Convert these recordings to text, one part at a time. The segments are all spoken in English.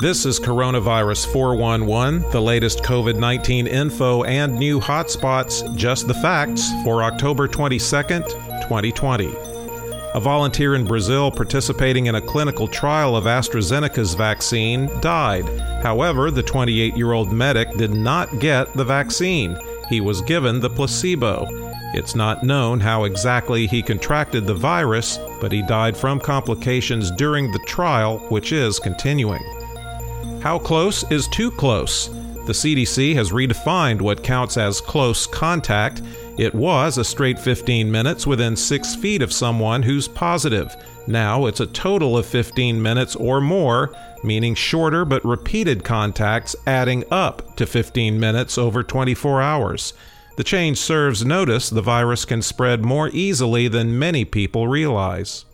This is Coronavirus 411, the latest COVID 19 info and new hotspots, just the facts, for October 22nd, 2020. A volunteer in Brazil participating in a clinical trial of AstraZeneca's vaccine died. However, the 28 year old medic did not get the vaccine. He was given the placebo. It's not known how exactly he contracted the virus, but he died from complications during the trial, which is continuing. How close is too close? The CDC has redefined what counts as close contact. It was a straight 15 minutes within 6 feet of someone who's positive. Now it's a total of 15 minutes or more, meaning shorter but repeated contacts adding up to 15 minutes over 24 hours. The change serves notice the virus can spread more easily than many people realize.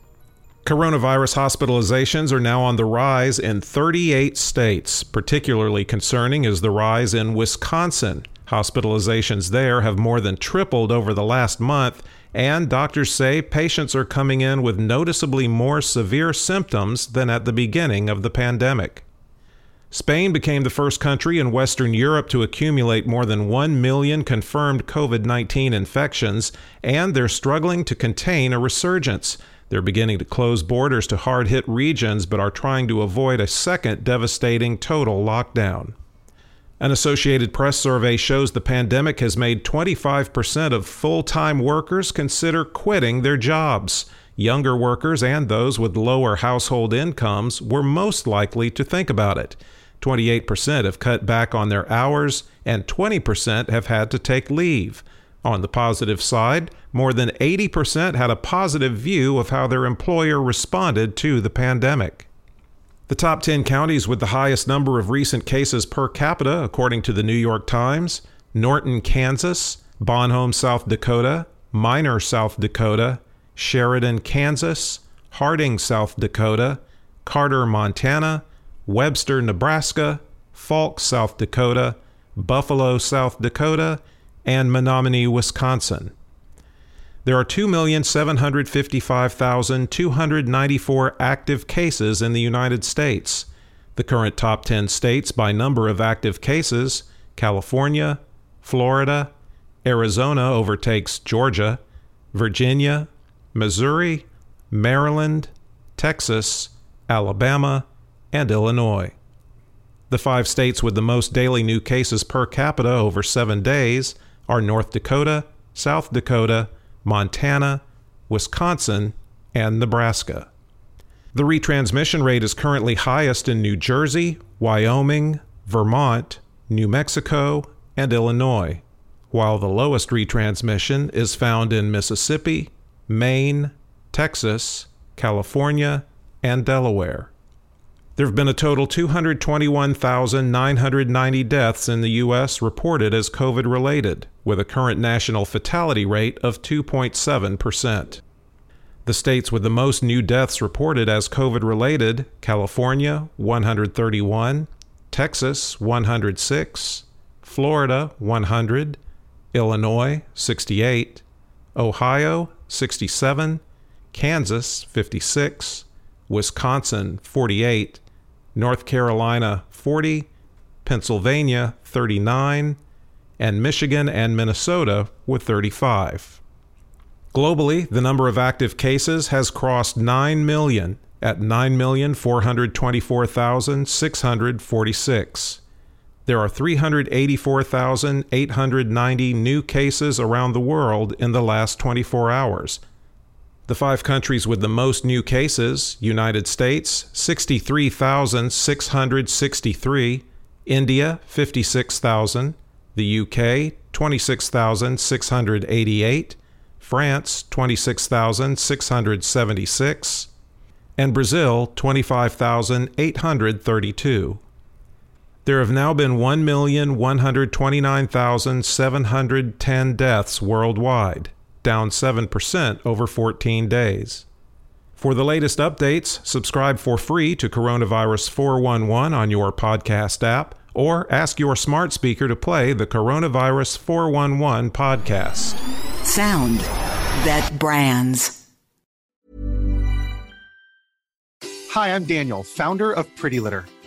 Coronavirus hospitalizations are now on the rise in 38 states. Particularly concerning is the rise in Wisconsin. Hospitalizations there have more than tripled over the last month, and doctors say patients are coming in with noticeably more severe symptoms than at the beginning of the pandemic. Spain became the first country in Western Europe to accumulate more than 1 million confirmed COVID 19 infections, and they're struggling to contain a resurgence. They're beginning to close borders to hard hit regions, but are trying to avoid a second devastating total lockdown. An Associated Press survey shows the pandemic has made 25% of full time workers consider quitting their jobs. Younger workers and those with lower household incomes were most likely to think about it. 28% have cut back on their hours, and 20% have had to take leave. On the positive side, more than 80% had a positive view of how their employer responded to the pandemic. The top 10 counties with the highest number of recent cases per capita, according to the New York Times Norton, Kansas, Bon South Dakota, Miner, South Dakota, Sheridan, Kansas, Harding, South Dakota, Carter, Montana, Webster, Nebraska, Faulk, South Dakota, Buffalo, South Dakota, and Menominee, Wisconsin. There are 2,755,294 active cases in the United States. The current top 10 states by number of active cases California, Florida, Arizona overtakes Georgia, Virginia, Missouri, Maryland, Texas, Alabama, and Illinois. The five states with the most daily new cases per capita over seven days are North Dakota, South Dakota, Montana, Wisconsin, and Nebraska. The retransmission rate is currently highest in New Jersey, Wyoming, Vermont, New Mexico, and Illinois, while the lowest retransmission is found in Mississippi, Maine, Texas, California, and Delaware. There have been a total 221,990 deaths in the U.S. reported as COVID related, with a current national fatality rate of 2.7%. The states with the most new deaths reported as COVID related California, 131, Texas, 106, Florida, 100, Illinois, 68, Ohio, 67, Kansas, 56, Wisconsin, 48, North Carolina, 40, Pennsylvania, 39, and Michigan and Minnesota with 35. Globally, the number of active cases has crossed 9 million at 9,424,646. There are 384,890 new cases around the world in the last 24 hours. The five countries with the most new cases United States, 63,663, India, 56,000, the UK, 26,688, France 26,676, and Brazil 25,832. There have now been 1,129,710 deaths worldwide, down 7% over 14 days. For the latest updates, subscribe for free to Coronavirus 411 on your podcast app or ask your smart speaker to play the Coronavirus 411 podcast. Sound that brands. Hi, I'm Daniel, founder of Pretty Litter.